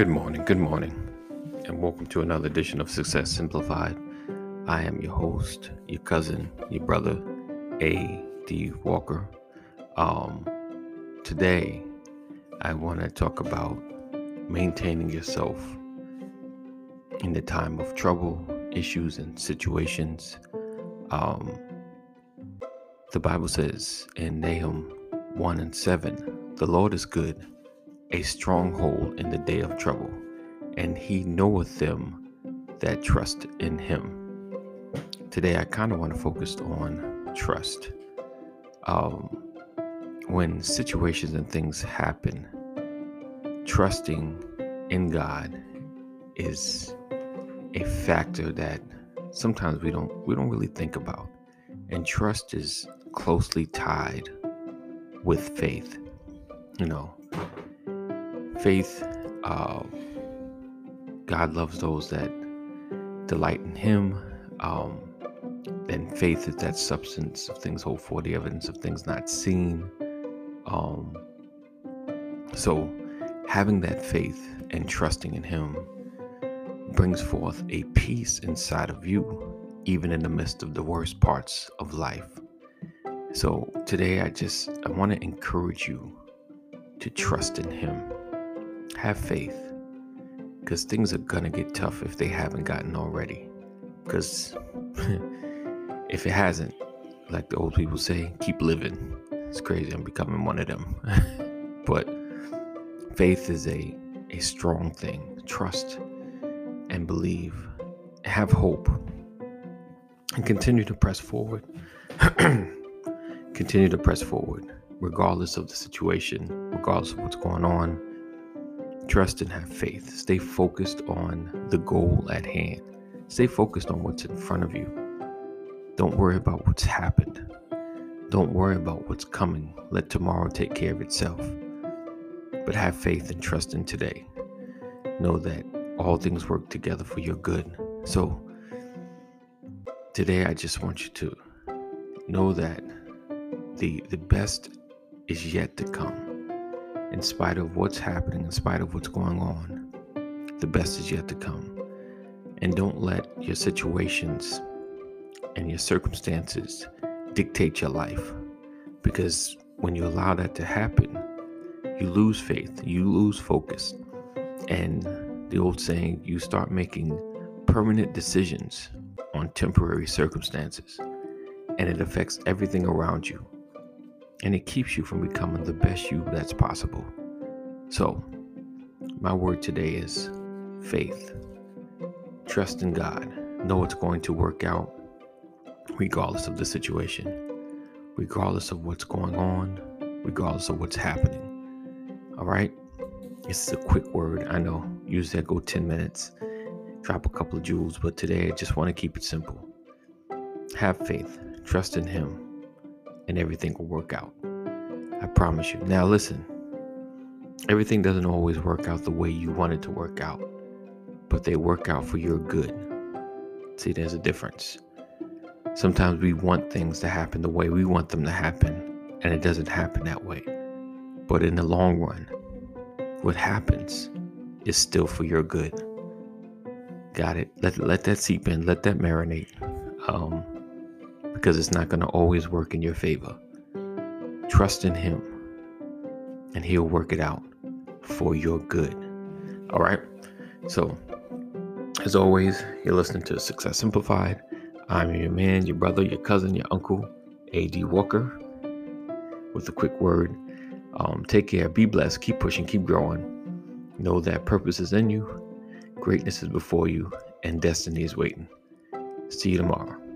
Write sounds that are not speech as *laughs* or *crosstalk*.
Good morning, good morning, and welcome to another edition of Success Simplified. I am your host, your cousin, your brother, A.D. Walker. Um, today, I want to talk about maintaining yourself in the time of trouble, issues, and situations. Um, the Bible says in Nahum 1 and 7, the Lord is good a stronghold in the day of trouble, and he knoweth them that trust in him. Today, I kind of want to focus on trust. Um, when situations and things happen, trusting in God is a factor that sometimes we don't we don't really think about. And trust is closely tied with faith. You know, faith, uh, God loves those that delight in Him. Um, then faith is that substance of things hoped for, the evidence of things not seen. Um, so, having that faith and trusting in Him brings forth a peace inside of you, even in the midst of the worst parts of life. So, today I just I want to encourage you to trust in Him have faith because things are going to get tough if they haven't gotten already. Because *laughs* if it hasn't, like the old people say, keep living. It's crazy. I'm becoming one of them. *laughs* but faith is a, a strong thing. Trust and believe. Have hope. And continue to press forward. *clears throat* continue to press forward, regardless of the situation, regardless of what's going on Trust and have faith. Stay focused on the goal at hand. Stay focused on what's in front of you. Don't worry about what's happened. Don't worry about what's coming. Let tomorrow take care of itself. But have faith and trust in today. Know that all things work together for your good. So, today I just want you to know that the the best is yet to come in spite of what's happening, in spite of what's going on, the best is yet to come. And don't let your situations and your circumstances dictate your life. Because when you allow that to happen, you lose faith, you lose focus. And the old saying, you start making permanent decisions on temporary circumstances, and it affects everything around you and it keeps you from becoming the best you that's possible. So, my word today is faith. Trust in God. Know it's going to work out regardless of the situation, regardless of what's going on, regardless of what's happening. All right? This is a quick word. I know. Usually I go 10 minutes, drop a couple of jewels, but today I just want to keep it simple. Have faith, trust in Him and everything will work out. I promise you. Now, listen, everything doesn't always work out the way you want it to work out, but they work out for your good. See, there's a difference. Sometimes we want things to happen the way we want them to happen, and it doesn't happen that way. But in the long run, what happens is still for your good. Got it? Let, let that seep in, let that marinate. Um, because it's not going to always work in your favor. Trust in Him, and He'll work it out for your good. All right? So, as always, you're listening to Success Simplified. I'm your man, your brother, your cousin, your uncle, A.D. Walker, with a quick word. Um, take care, be blessed, keep pushing, keep growing. Know that purpose is in you, greatness is before you, and destiny is waiting. See you tomorrow.